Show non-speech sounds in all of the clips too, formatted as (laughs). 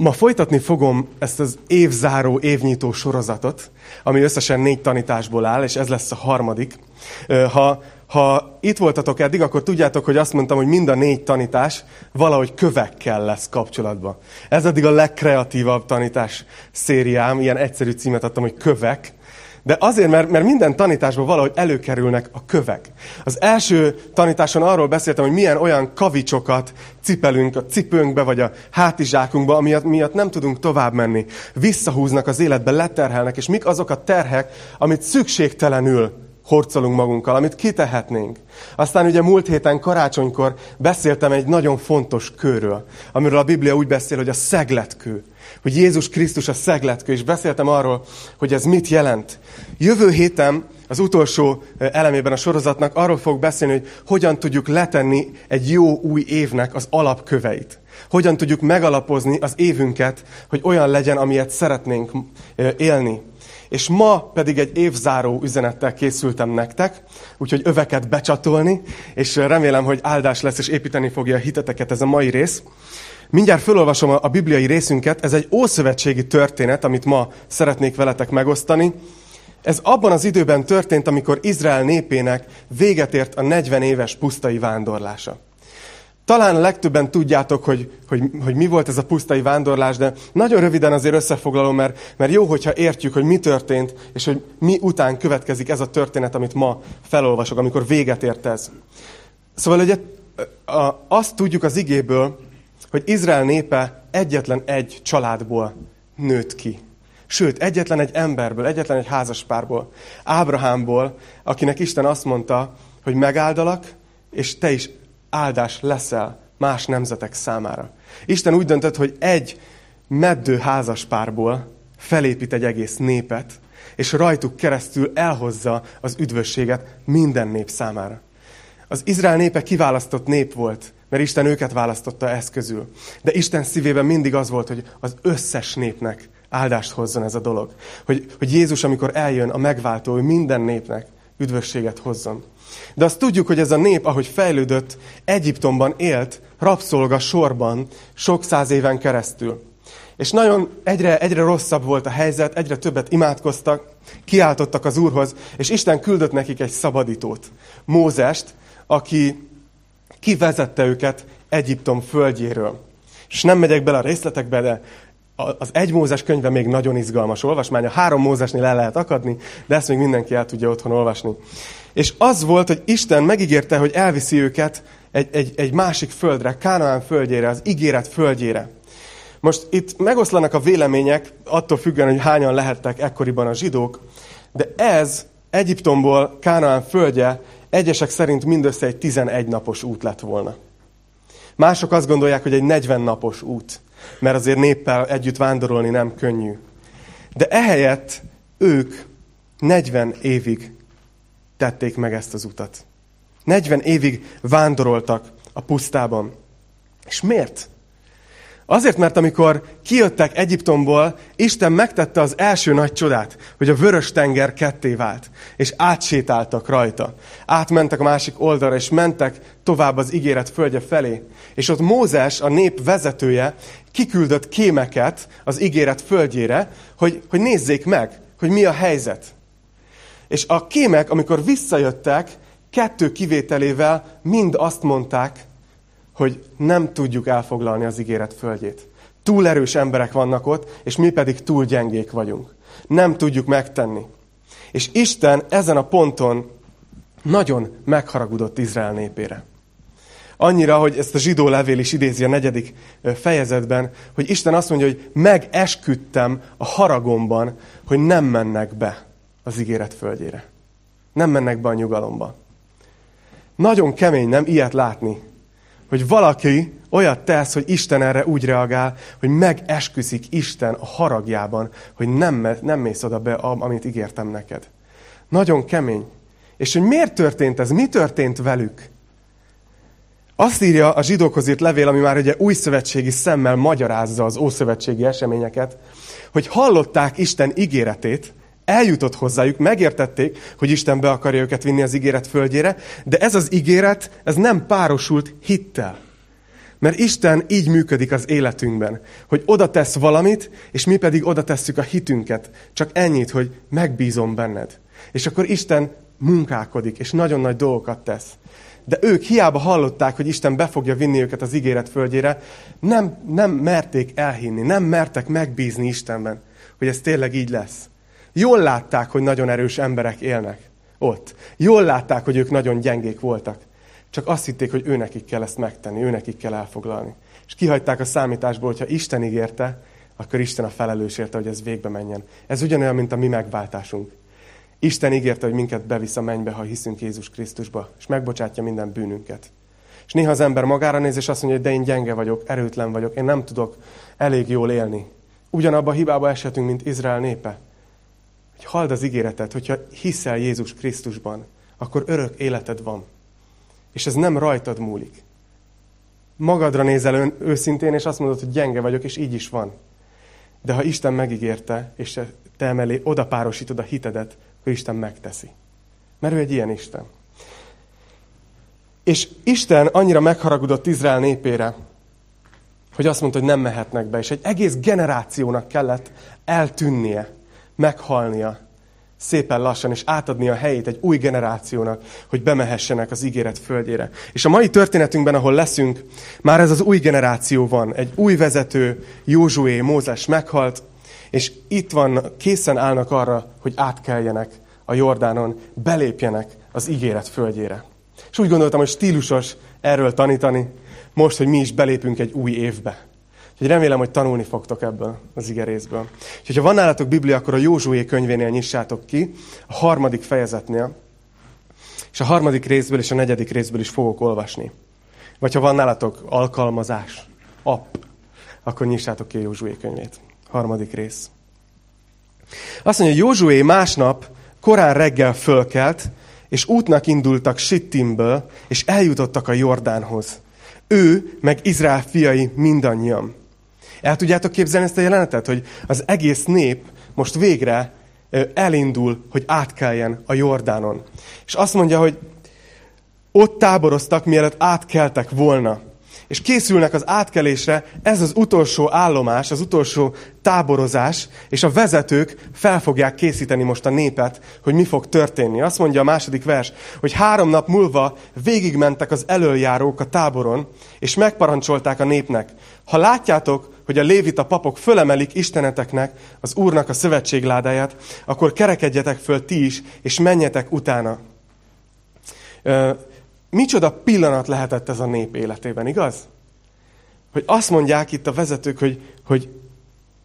Ma folytatni fogom ezt az évzáró, évnyitó sorozatot, ami összesen négy tanításból áll, és ez lesz a harmadik. Ha, ha itt voltatok eddig, akkor tudjátok, hogy azt mondtam, hogy mind a négy tanítás valahogy kövekkel lesz kapcsolatban. Ez eddig a legkreatívabb tanítás szériám, ilyen egyszerű címet adtam, hogy kövek. De azért, mert, mert minden tanításban valahogy előkerülnek a kövek. Az első tanításon arról beszéltem, hogy milyen olyan kavicsokat cipelünk a cipőnkbe, vagy a hátizsákunkba, amiatt miatt nem tudunk tovább menni. Visszahúznak az életbe, leterhelnek, és mik azok a terhek, amit szükségtelenül horcolunk magunkkal, amit kitehetnénk. Aztán ugye múlt héten karácsonykor beszéltem egy nagyon fontos kőről, amiről a Biblia úgy beszél, hogy a szegletkő hogy Jézus Krisztus a szegletkő, és beszéltem arról, hogy ez mit jelent. Jövő héten az utolsó elemében a sorozatnak arról fog beszélni, hogy hogyan tudjuk letenni egy jó új évnek az alapköveit. Hogyan tudjuk megalapozni az évünket, hogy olyan legyen, amilyet szeretnénk élni. És ma pedig egy évzáró üzenettel készültem nektek, úgyhogy öveket becsatolni, és remélem, hogy áldás lesz, és építeni fogja a hiteteket ez a mai rész. Mindjárt felolvasom a bibliai részünket, ez egy ószövetségi történet, amit ma szeretnék veletek megosztani. Ez abban az időben történt, amikor Izrael népének véget ért a 40 éves pusztai vándorlása. Talán a legtöbben tudjátok, hogy, hogy, hogy mi volt ez a pusztai vándorlás, de nagyon röviden azért összefoglalom, mert, mert jó, hogyha értjük, hogy mi történt, és hogy mi után következik ez a történet, amit ma felolvasok, amikor véget ért ez. Szóval ugye azt tudjuk az igéből, hogy Izrael népe egyetlen egy családból nőtt ki. Sőt, egyetlen egy emberből, egyetlen egy házaspárból, Ábrahámból, akinek Isten azt mondta, hogy megáldalak, és te is áldás leszel más nemzetek számára. Isten úgy döntött, hogy egy meddő házaspárból felépít egy egész népet, és rajtuk keresztül elhozza az üdvösséget minden nép számára. Az Izrael népe kiválasztott nép volt, mert Isten őket választotta ezt közül. De Isten szívében mindig az volt, hogy az összes népnek áldást hozzon ez a dolog. Hogy, hogy Jézus, amikor eljön a megváltó, ő minden népnek üdvösséget hozzon. De azt tudjuk, hogy ez a nép, ahogy fejlődött, Egyiptomban élt, rabszolga sorban, sok száz éven keresztül. És nagyon egyre, egyre rosszabb volt a helyzet, egyre többet imádkoztak, kiáltottak az Úrhoz, és Isten küldött nekik egy szabadítót, Mózest, aki kivezette őket Egyiptom földjéről. És nem megyek bele a részletekbe, de az egy Mózes könyve még nagyon izgalmas olvasmány. A három Mózesnél el lehet akadni, de ezt még mindenki el tudja otthon olvasni. És az volt, hogy Isten megígérte, hogy elviszi őket egy, egy, egy másik földre, Kánaán földjére, az ígéret földjére. Most itt megoszlanak a vélemények, attól függően, hogy hányan lehettek ekkoriban a zsidók, de ez Egyiptomból Kánaán földje Egyesek szerint mindössze egy 11 napos út lett volna. Mások azt gondolják, hogy egy 40 napos út, mert azért néppel együtt vándorolni nem könnyű. De ehelyett ők 40 évig tették meg ezt az utat. 40 évig vándoroltak a pusztában. És miért? Azért, mert amikor kijöttek Egyiptomból, Isten megtette az első nagy csodát, hogy a vörös tenger ketté vált, és átsétáltak rajta. Átmentek a másik oldalra, és mentek tovább az ígéret földje felé. És ott Mózes, a nép vezetője, kiküldött kémeket az ígéret földjére, hogy, hogy nézzék meg, hogy mi a helyzet. És a kémek, amikor visszajöttek, kettő kivételével mind azt mondták, hogy nem tudjuk elfoglalni az ígéret földjét. Túl erős emberek vannak ott, és mi pedig túl gyengék vagyunk. Nem tudjuk megtenni. És Isten ezen a ponton nagyon megharagudott Izrael népére. Annyira, hogy ezt a zsidó levél is idézi a negyedik fejezetben, hogy Isten azt mondja, hogy megesküdtem a haragomban, hogy nem mennek be az ígéret földjére. Nem mennek be a nyugalomba. Nagyon kemény, nem ilyet látni hogy valaki olyat tesz, hogy Isten erre úgy reagál, hogy megesküszik Isten a haragjában, hogy nem, nem mész oda be, amit ígértem neked. Nagyon kemény. És hogy miért történt ez? Mi történt velük? Azt írja a zsidókhoz írt levél, ami már ugye új szövetségi szemmel magyarázza az ószövetségi eseményeket, hogy hallották Isten ígéretét, eljutott hozzájuk, megértették, hogy Isten be akarja őket vinni az ígéret földjére, de ez az ígéret, ez nem párosult hittel. Mert Isten így működik az életünkben, hogy oda tesz valamit, és mi pedig oda tesszük a hitünket. Csak ennyit, hogy megbízom benned. És akkor Isten munkálkodik, és nagyon nagy dolgokat tesz. De ők hiába hallották, hogy Isten be fogja vinni őket az ígéret földjére, nem, nem merték elhinni, nem mertek megbízni Istenben, hogy ez tényleg így lesz. Jól látták, hogy nagyon erős emberek élnek ott. Jól látták, hogy ők nagyon gyengék voltak. Csak azt hitték, hogy őnekik kell ezt megtenni, őnekik kell elfoglalni. És kihagyták a számításból, hogyha Isten ígérte, akkor Isten a felelős érte, hogy ez végbe menjen. Ez ugyanolyan, mint a mi megváltásunk. Isten ígérte, hogy minket bevisz a mennybe, ha hiszünk Jézus Krisztusba, és megbocsátja minden bűnünket. És néha az ember magára néz, és azt mondja, hogy de én gyenge vagyok, erőtlen vagyok, én nem tudok elég jól élni. Ugyanabba a hibába eshetünk, mint Izrael népe. Hogy halld az ígéretet, hogyha hiszel Jézus Krisztusban, akkor örök életed van. És ez nem rajtad múlik. Magadra nézel ön, őszintén, és azt mondod, hogy gyenge vagyok, és így is van. De ha Isten megígérte, és te emelé oda párosítod a hitedet, akkor Isten megteszi. Mert ő egy ilyen Isten. És Isten annyira megharagudott Izrael népére, hogy azt mondta, hogy nem mehetnek be, és egy egész generációnak kellett eltűnnie, meghalnia, szépen lassan, és átadni a helyét egy új generációnak, hogy bemehessenek az ígéret földjére. És a mai történetünkben, ahol leszünk, már ez az új generáció van. Egy új vezető, Józsué, Mózes meghalt, és itt van, készen állnak arra, hogy átkeljenek a Jordánon, belépjenek az ígéret földjére. És úgy gondoltam, hogy stílusos erről tanítani, most, hogy mi is belépünk egy új évbe. Úgyhogy remélem, hogy tanulni fogtok ebből az igerészből. És ha van nálatok Biblia, akkor a Józsué könyvénél nyissátok ki, a harmadik fejezetnél, és a harmadik részből és a negyedik részből is fogok olvasni. Vagy ha van nálatok alkalmazás, app, akkor nyissátok ki a Józsué könyvét. Harmadik rész. Azt mondja, Józsué másnap korán reggel fölkelt, és útnak indultak Sittimből, és eljutottak a Jordánhoz. Ő, meg Izrael fiai mindannyian. El tudjátok képzelni ezt a jelenetet, hogy az egész nép most végre elindul, hogy átkeljen a Jordánon. És azt mondja, hogy ott táboroztak, mielőtt átkeltek volna és készülnek az átkelésre, ez az utolsó állomás, az utolsó táborozás, és a vezetők fel fogják készíteni most a népet, hogy mi fog történni. Azt mondja a második vers, hogy három nap múlva végigmentek az elöljárók a táboron, és megparancsolták a népnek. Ha látjátok, hogy a lévita papok fölemelik isteneteknek, az Úrnak a szövetségládáját, akkor kerekedjetek föl ti is, és menjetek utána. Micsoda pillanat lehetett ez a nép életében, igaz? Hogy azt mondják itt a vezetők, hogy, hogy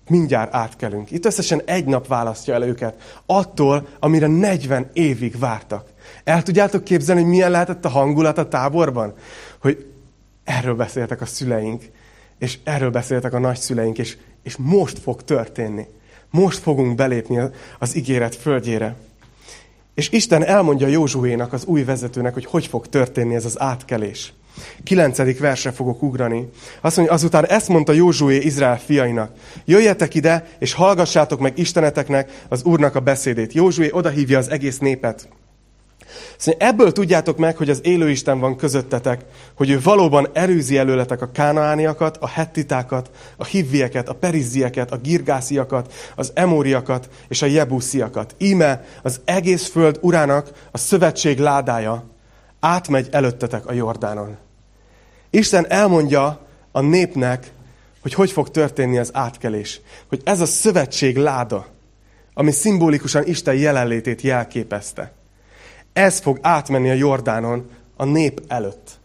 mindjárt átkelünk. Itt összesen egy nap választja el őket attól, amire 40 évig vártak. El tudjátok képzelni, hogy milyen lehetett a hangulat a táborban? Hogy erről beszéltek a szüleink, és erről beszéltek a nagyszüleink, és, és most fog történni. Most fogunk belépni az ígéret földjére. És Isten elmondja Józsuénak, az új vezetőnek, hogy hogy fog történni ez az átkelés. Kilencedik versre fogok ugrani. Azt mondja, azután ezt mondta Józsué Izrael fiainak. Jöjjetek ide, és hallgassátok meg Isteneteknek az Úrnak a beszédét. Józsué odahívja az egész népet. Szóval ebből tudjátok meg, hogy az élő Isten van közöttetek, hogy ő valóban erőzi előletek a kánaániakat, a hettitákat, a hivvieket, a perizzieket, a girgásziakat, az emóriakat és a jebusziakat. Íme az egész föld urának a szövetség ládája átmegy előttetek a Jordánon. Isten elmondja a népnek, hogy hogy fog történni az átkelés. Hogy ez a szövetség láda, ami szimbolikusan Isten jelenlétét jelképezte ez fog átmenni a Jordánon a nép előtt.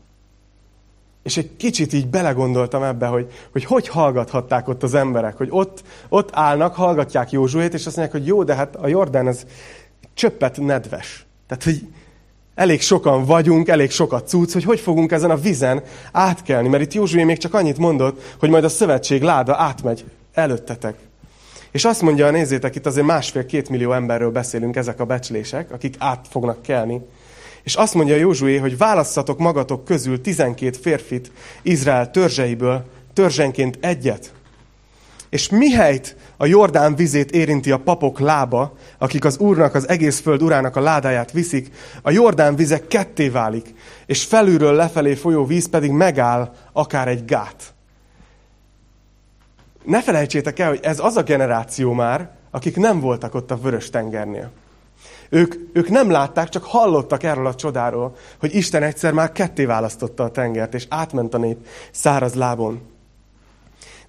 És egy kicsit így belegondoltam ebbe, hogy hogy, hogy hallgathatták ott az emberek, hogy ott, ott állnak, hallgatják Józsuét, és azt mondják, hogy jó, de hát a Jordán az csöppet nedves. Tehát, hogy elég sokan vagyunk, elég sokat cucc, hogy hogy fogunk ezen a vizen átkelni. Mert itt Józsué még csak annyit mondott, hogy majd a szövetség láda átmegy előttetek. És azt mondja, nézzétek, itt azért másfél-két millió emberről beszélünk ezek a becslések, akik át fognak kelni. És azt mondja Józsué, hogy válasszatok magatok közül 12 férfit Izrael törzseiből, törzsenként egyet. És mihelyt a Jordán vizét érinti a papok lába, akik az Úrnak, az egész föld urának a ládáját viszik, a Jordán vize ketté válik, és felülről lefelé folyó víz pedig megáll, akár egy gát. Ne felejtsétek el, hogy ez az a generáció már, akik nem voltak ott a vörös tengernél. Ők, ők nem látták, csak hallottak erről a csodáról, hogy Isten egyszer már ketté választotta a tengert, és átment a nép száraz lábon.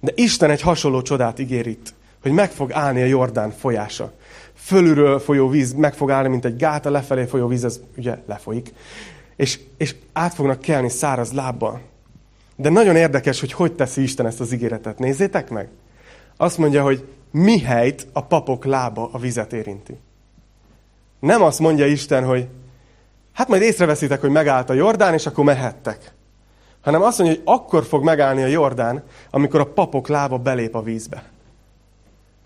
De Isten egy hasonló csodát ígér itt, hogy meg fog állni a Jordán folyása. Fölülről folyó víz meg fog állni, mint egy gáta, lefelé folyó víz, ez ugye lefolyik. És, és át fognak kelni száraz lábbal. De nagyon érdekes, hogy hogy teszi Isten ezt az ígéretet. Nézzétek meg! Azt mondja, hogy mihelyt a papok lába a vizet érinti. Nem azt mondja Isten, hogy hát majd észreveszitek, hogy megállt a Jordán, és akkor mehettek. Hanem azt mondja, hogy akkor fog megállni a Jordán, amikor a papok lába belép a vízbe.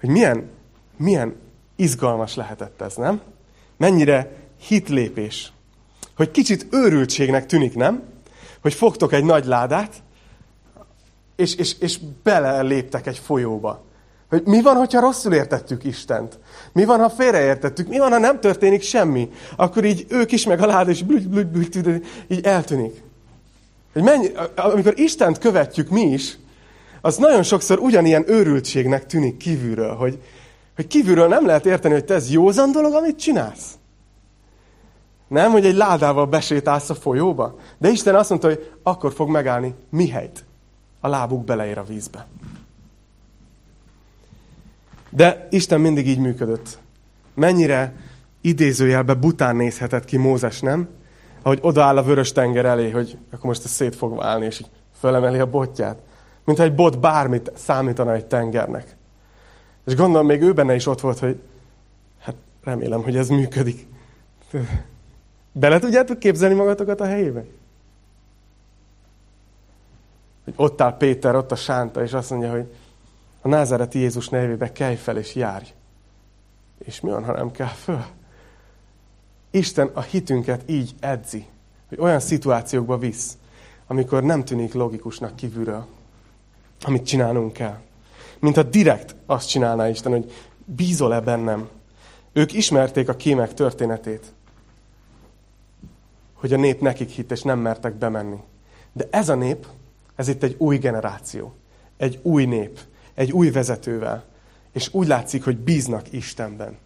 Hogy milyen, milyen izgalmas lehetett ez, nem? Mennyire hitlépés. Hogy kicsit őrültségnek tűnik, nem? Hogy fogtok egy nagy ládát, és, és, és beleléptek egy folyóba. Hogy mi van, hogyha rosszul értettük Istent? Mi van, ha félreértettük? Mi van, ha nem történik semmi? Akkor így ők is, meg a láda, és blügy, blügy, blügy, így eltűnik. Hogy mennyi, amikor Istent követjük mi is, az nagyon sokszor ugyanilyen őrültségnek tűnik kívülről, hogy, hogy kívülről nem lehet érteni, hogy te ez józan dolog, amit csinálsz. Nem, hogy egy ládával besétálsz a folyóba. De Isten azt mondta, hogy akkor fog megállni mihelyt a lábuk beleér a vízbe. De Isten mindig így működött. Mennyire idézőjelbe bután nézhetett ki Mózes, nem? Ahogy odaáll a vörös tenger elé, hogy akkor most ez szét fog válni, és így fölemeli a botját. Mintha egy bot bármit számítana egy tengernek. És gondolom, még ő benne is ott volt, hogy hát remélem, hogy ez működik. Bele tudjátok képzelni magatokat a helyébe? Hogy ott áll Péter, ott a sánta, és azt mondja, hogy a názáreti Jézus nevébe kelj fel és járj. És mi van, ha nem kell föl? Isten a hitünket így edzi, hogy olyan szituációkba visz, amikor nem tűnik logikusnak kívülről, amit csinálnunk kell. Mint a direkt azt csinálná Isten, hogy bízol-e bennem? Ők ismerték a kémek történetét, hogy a nép nekik hitt, és nem mertek bemenni. De ez a nép, ez itt egy új generáció, egy új nép, egy új vezetővel. És úgy látszik, hogy bíznak Istenben.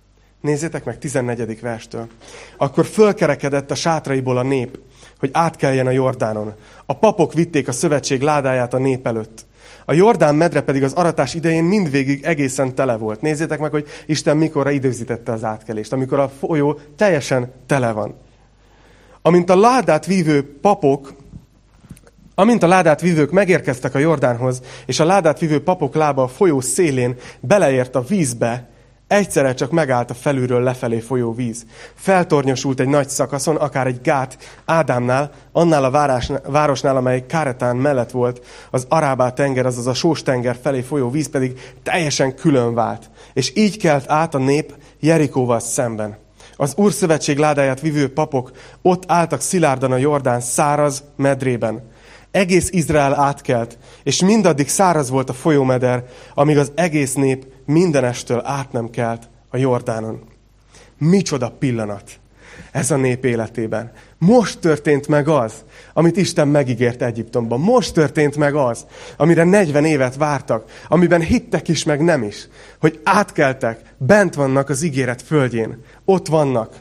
Nézzétek meg 14. verstől. Akkor fölkerekedett a sátraiból a nép, hogy átkeljen a Jordánon. A papok vitték a szövetség ládáját a nép előtt. A Jordán medre pedig az aratás idején mindvégig egészen tele volt. Nézzétek meg, hogy Isten mikorra időzítette az átkelést, amikor a folyó teljesen tele van. Amint a ládát vívő papok Amint a ládát vívők megérkeztek a Jordánhoz, és a ládát vívő papok lába a folyó szélén beleért a vízbe, egyszerre csak megállt a felülről lefelé folyó víz. Feltornyosult egy nagy szakaszon, akár egy gát Ádámnál, annál a városnál, amely Káretán mellett volt, az Arábá tenger, azaz a Sós tenger felé folyó víz pedig teljesen külön vált. És így kelt át a nép Jerikóval szemben. Az Úr szövetség ládáját vivő papok ott álltak szilárdan a Jordán száraz medrében. Egész Izrael átkelt, és mindaddig száraz volt a folyómeder, amíg az egész nép mindenestől át nem kelt a Jordánon. Micsoda pillanat ez a nép életében. Most történt meg az, amit Isten megígért Egyiptomban. Most történt meg az, amire 40 évet vártak, amiben hittek is, meg nem is, hogy átkeltek, bent vannak az ígéret földjén, ott vannak.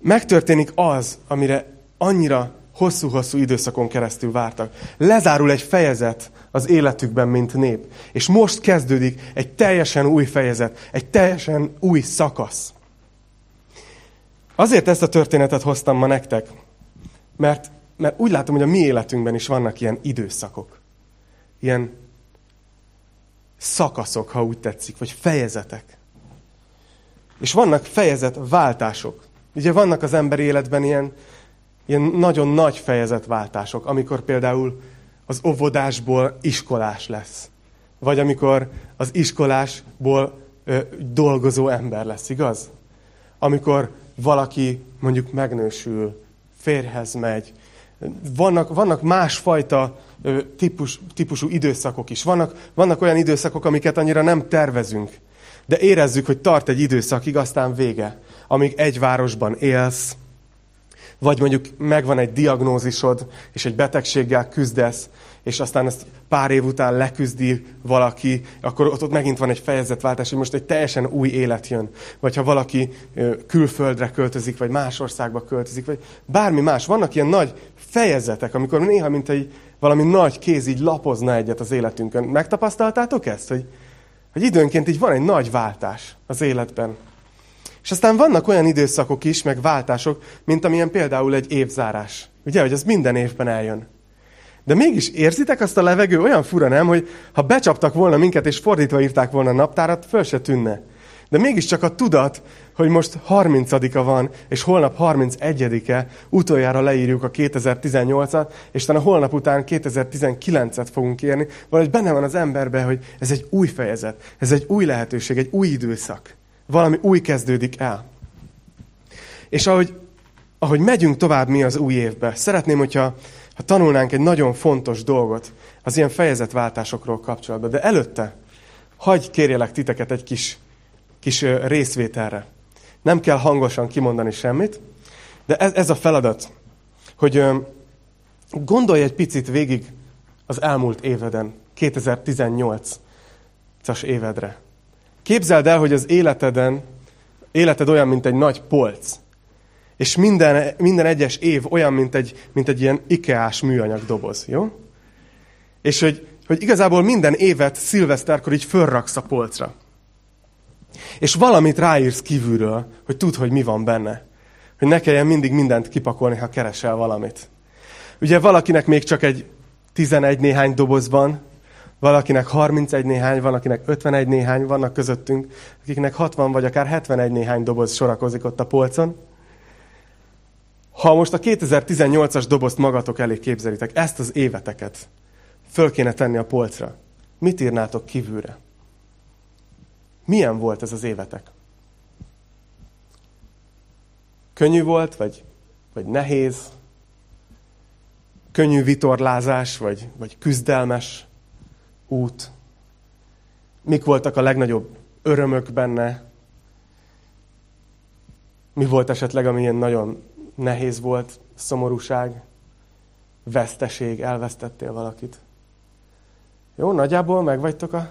Megtörténik az, amire annyira hosszú-hosszú időszakon keresztül vártak. Lezárul egy fejezet az életükben, mint nép. És most kezdődik egy teljesen új fejezet, egy teljesen új szakasz. Azért ezt a történetet hoztam ma nektek, mert, mert úgy látom, hogy a mi életünkben is vannak ilyen időszakok. Ilyen szakaszok, ha úgy tetszik, vagy fejezetek. És vannak fejezet váltások. Ugye vannak az emberi életben ilyen ilyen nagyon nagy fejezetváltások, amikor például az óvodásból iskolás lesz. Vagy amikor az iskolásból ö, dolgozó ember lesz, igaz? Amikor valaki mondjuk megnősül, férhez megy. Vannak, vannak másfajta típus, típusú időszakok is. Vannak, vannak olyan időszakok, amiket annyira nem tervezünk, de érezzük, hogy tart egy időszakig, aztán vége. Amíg egy városban élsz, vagy mondjuk megvan egy diagnózisod, és egy betegséggel küzdesz, és aztán ezt pár év után leküzdi valaki, akkor ott, ott megint van egy fejezetváltás, hogy most egy teljesen új élet jön. Vagy ha valaki külföldre költözik, vagy más országba költözik, vagy bármi más. Vannak ilyen nagy fejezetek, amikor néha, mint egy valami nagy kéz így lapozna egyet az életünkön. Megtapasztaltátok ezt, hogy, hogy időnként így van egy nagy váltás az életben. És aztán vannak olyan időszakok is, meg váltások, mint amilyen például egy évzárás. Ugye, hogy az minden évben eljön. De mégis érzitek azt a levegő olyan fura, nem, hogy ha becsaptak volna minket, és fordítva írták volna a naptárat, föl se tűnne. De mégiscsak a tudat, hogy most 30-a van, és holnap 31-e, utoljára leírjuk a 2018-at, és aztán a holnap után 2019-et fogunk érni, valahogy benne van az emberbe, hogy ez egy új fejezet, ez egy új lehetőség, egy új időszak. Valami új kezdődik el. És ahogy, ahogy megyünk tovább mi az új évbe, szeretném, hogyha ha tanulnánk egy nagyon fontos dolgot az ilyen fejezetváltásokról kapcsolatban. De előtte, hagyj kérjelek titeket egy kis, kis részvételre. Nem kell hangosan kimondani semmit, de ez, ez a feladat, hogy gondolj egy picit végig az elmúlt éveden, 2018-as évedre. Képzeld el, hogy az életeden, életed olyan, mint egy nagy polc. És minden, minden egyes év olyan, mint egy, mint egy ilyen ikeás műanyag doboz, jó? És hogy, hogy igazából minden évet szilveszterkor így fölraksz a polcra. És valamit ráírsz kívülről, hogy tudd, hogy mi van benne. Hogy ne kelljen mindig mindent kipakolni, ha keresel valamit. Ugye valakinek még csak egy 11 néhány doboz van, valakinek 31 néhány, van, akinek 51 néhány, vannak közöttünk, akiknek 60 vagy akár 71 néhány doboz sorakozik ott a polcon. Ha most a 2018-as dobozt magatok elé képzelitek, ezt az éveteket föl kéne tenni a polcra, mit írnátok kívülre? Milyen volt ez az évetek? Könnyű volt, vagy, vagy nehéz? Könnyű vitorlázás, vagy, vagy küzdelmes út? Mik voltak a legnagyobb örömök benne? Mi volt esetleg, ami ilyen nagyon nehéz volt, szomorúság, veszteség, elvesztettél valakit. Jó, nagyjából megvagytok a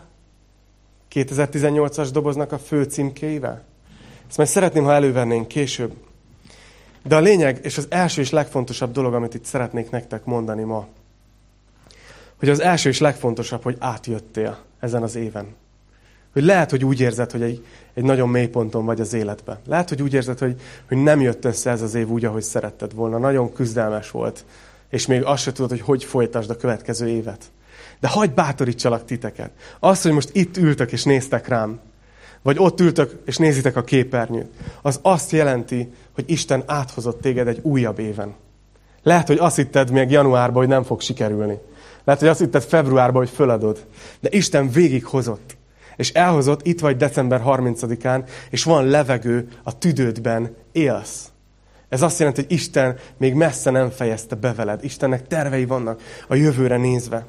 2018-as doboznak a fő címkéivel? Ezt majd szeretném, ha elővennénk később. De a lényeg, és az első és legfontosabb dolog, amit itt szeretnék nektek mondani ma, hogy az első és legfontosabb, hogy átjöttél ezen az éven. Hogy lehet, hogy úgy érzed, hogy egy, egy nagyon mély ponton vagy az életben. Lehet, hogy úgy érzed, hogy, hogy nem jött össze ez az év úgy, ahogy szeretted volna. Nagyon küzdelmes volt. És még azt se tudod, hogy hogy folytasd a következő évet. De hagyd bátorítsalak titeket. Az, hogy most itt ültök és néztek rám, vagy ott ültök és nézitek a képernyőt, az azt jelenti, hogy Isten áthozott téged egy újabb éven. Lehet, hogy azt hitted még januárban, hogy nem fog sikerülni. Lehet, hogy azt hitted februárban, hogy föladod. De Isten végighozott és elhozott, itt vagy december 30-án, és van levegő a tüdődben, élsz. Ez azt jelenti, hogy Isten még messze nem fejezte be veled. Istennek tervei vannak a jövőre nézve.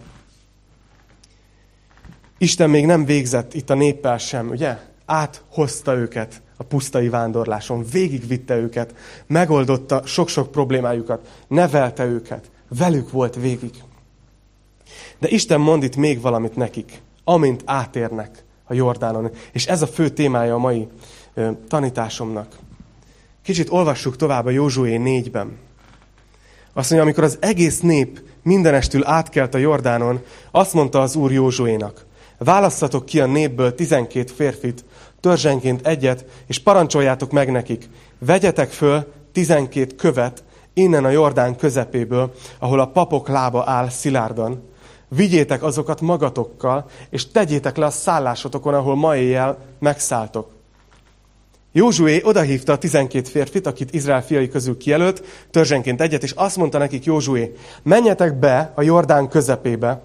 Isten még nem végzett itt a néppel sem, ugye? Áthozta őket a pusztai vándorláson, végigvitte őket, megoldotta sok-sok problémájukat, nevelte őket, velük volt végig. De Isten mond itt még valamit nekik, amint átérnek a Jordánon. És ez a fő témája a mai tanításomnak. Kicsit olvassuk tovább a Józsué 4-ben. Azt mondja, amikor az egész nép mindenestül átkelt a Jordánon, azt mondta az Úr Józsuénak, válasszatok ki a népből tizenkét férfit, törzsenként egyet, és parancsoljátok meg nekik, vegyetek föl tizenkét követ innen a Jordán közepéből, ahol a papok lába áll szilárdan, vigyétek azokat magatokkal, és tegyétek le a szállásotokon, ahol ma éjjel megszálltok. Józsué odahívta a tizenkét férfit, akit Izrael fiai közül kijelölt, törzsenként egyet, és azt mondta nekik Józsué, menjetek be a Jordán közepébe,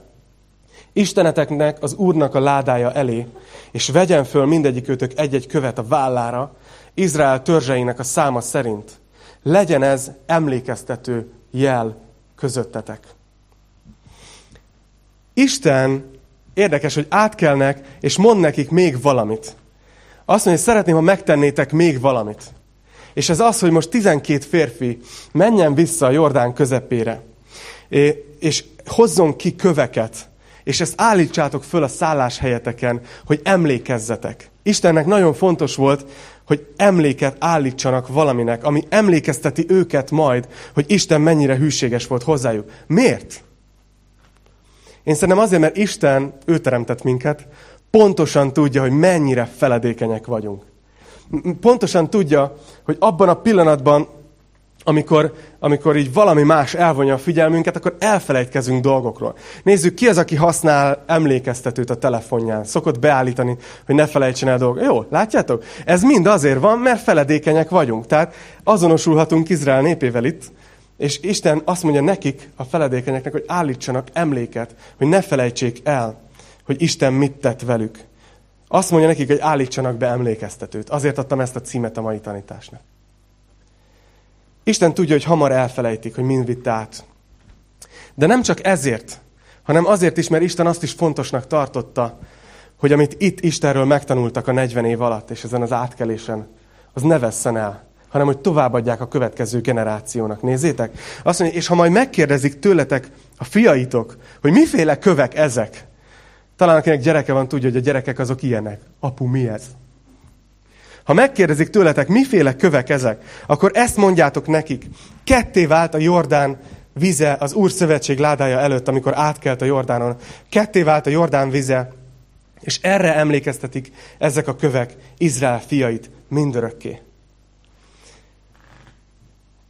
Isteneteknek, az Úrnak a ládája elé, és vegyen föl mindegyikőtök egy-egy követ a vállára, Izrael törzseinek a száma szerint. Legyen ez emlékeztető jel közöttetek. Isten érdekes, hogy átkelnek, és mond nekik még valamit. Azt mondja, hogy szeretném, ha megtennétek még valamit. És ez az, hogy most 12 férfi menjen vissza a Jordán közepére, és hozzon ki köveket, és ezt állítsátok föl a szálláshelyeteken, hogy emlékezzetek. Istennek nagyon fontos volt, hogy emléket állítsanak valaminek, ami emlékezteti őket majd, hogy Isten mennyire hűséges volt hozzájuk. Miért? Én szerintem azért, mert Isten, ő teremtett minket, pontosan tudja, hogy mennyire feledékenyek vagyunk. Pontosan tudja, hogy abban a pillanatban, amikor, amikor így valami más elvonja a figyelmünket, akkor elfelejtkezünk dolgokról. Nézzük, ki az, aki használ emlékeztetőt a telefonján. Szokott beállítani, hogy ne felejtsen el dolgokat. Jó, látjátok? Ez mind azért van, mert feledékenyek vagyunk. Tehát azonosulhatunk Izrael népével itt, és Isten azt mondja nekik, a feledékenyeknek, hogy állítsanak emléket, hogy ne felejtsék el, hogy Isten mit tett velük. Azt mondja nekik, hogy állítsanak be emlékeztetőt. Azért adtam ezt a címet a mai tanításnak. Isten tudja, hogy hamar elfelejtik, hogy mind vitt át. De nem csak ezért, hanem azért is, mert Isten azt is fontosnak tartotta, hogy amit itt Istenről megtanultak a 40 év alatt, és ezen az átkelésen, az ne vesszen el, hanem hogy továbbadják a következő generációnak. Nézzétek? Azt mondja, és ha majd megkérdezik tőletek a fiaitok, hogy miféle kövek ezek, talán akinek gyereke van, tudja, hogy a gyerekek azok ilyenek. Apu, mi ez? Ha megkérdezik tőletek, miféle kövek ezek, akkor ezt mondjátok nekik. Ketté vált a Jordán vize az Úr szövetség ládája előtt, amikor átkelt a Jordánon. Ketté vált a Jordán vize, és erre emlékeztetik ezek a kövek Izrael fiait mindörökké.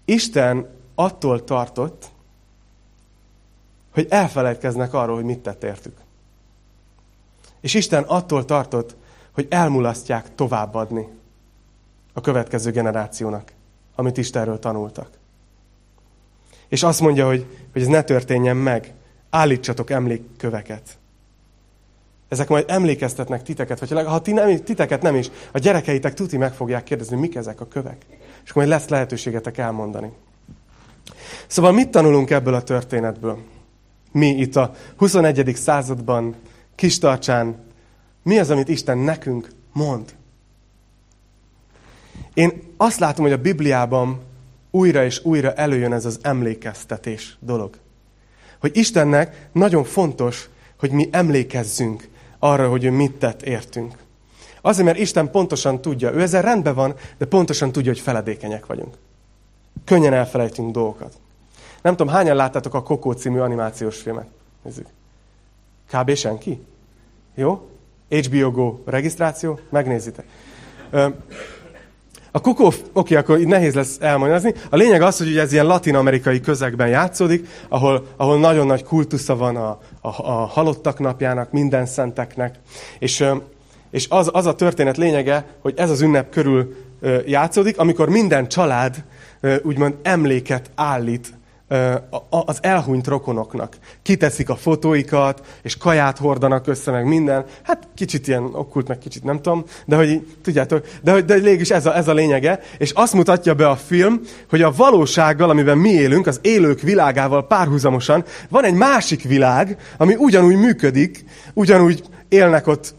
Isten attól tartott, hogy elfelejtkeznek arról, hogy mit tett értük. És Isten attól tartott, hogy elmulasztják továbbadni a következő generációnak, amit Istenről tanultak. És azt mondja, hogy, hogy ez ne történjen meg, állítsatok emlékköveket. Ezek majd emlékeztetnek titeket, vagy ha ti nem, titeket nem is, a gyerekeitek tuti meg fogják kérdezni, mik ezek a kövek. És majd lesz lehetőségetek elmondani. Szóval mit tanulunk ebből a történetből? Mi itt a 21. században, Kistarcsán, mi az, amit Isten nekünk mond? Én azt látom, hogy a Bibliában újra és újra előjön ez az emlékeztetés dolog. Hogy Istennek nagyon fontos, hogy mi emlékezzünk arra, hogy ő mit tett értünk. Azért, mert Isten pontosan tudja, ő ezzel rendben van, de pontosan tudja, hogy feledékenyek vagyunk. Könnyen elfelejtünk dolgokat. Nem tudom, hányan láttátok a Kokó című animációs filmet? Nézzük. Kb. senki? Jó? HBO Go regisztráció? Megnézitek. A Kokó, oké, akkor így nehéz lesz elmagyarázni. A lényeg az, hogy ez ilyen latin-amerikai közegben játszódik, ahol, ahol nagyon nagy kultusza van a, a, a halottak napjának, minden szenteknek. És és az, az a történet lényege, hogy ez az ünnep körül játszódik, amikor minden család úgymond emléket állít az elhunyt rokonoknak. Kiteszik a fotóikat, és kaját hordanak össze, meg minden. Hát kicsit ilyen okkult, meg kicsit nem tudom, de hogy tudjátok, de hogy de mégis ez a, ez a lényege. És azt mutatja be a film, hogy a valósággal, amiben mi élünk, az élők világával párhuzamosan, van egy másik világ, ami ugyanúgy működik, ugyanúgy élnek ott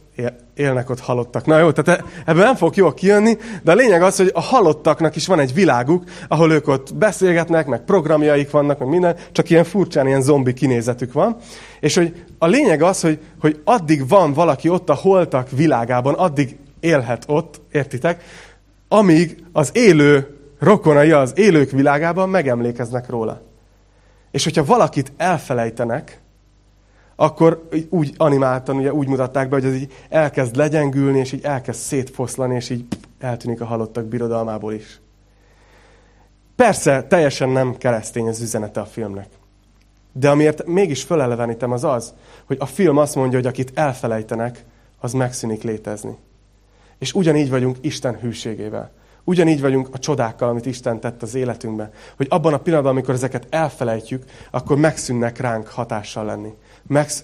élnek ott halottak. Na jó, tehát e- ebből nem fog jól kijönni, de a lényeg az, hogy a halottaknak is van egy világuk, ahol ők ott beszélgetnek, meg programjaik vannak, meg minden, csak ilyen furcsán, ilyen zombi kinézetük van. És hogy a lényeg az, hogy, hogy addig van valaki ott a holtak világában, addig élhet ott, értitek, amíg az élő rokonai az élők világában megemlékeznek róla. És hogyha valakit elfelejtenek, akkor úgy animáltan, ugye úgy mutatták be, hogy ez így elkezd legyengülni, és így elkezd szétfoszlani, és így eltűnik a halottak birodalmából is. Persze, teljesen nem keresztény az üzenete a filmnek. De amiért mégis fölelevenítem az az, hogy a film azt mondja, hogy akit elfelejtenek, az megszűnik létezni. És ugyanígy vagyunk Isten hűségével. Ugyanígy vagyunk a csodákkal, amit Isten tett az életünkben. Hogy abban a pillanatban, amikor ezeket elfelejtjük, akkor megszűnnek ránk hatással lenni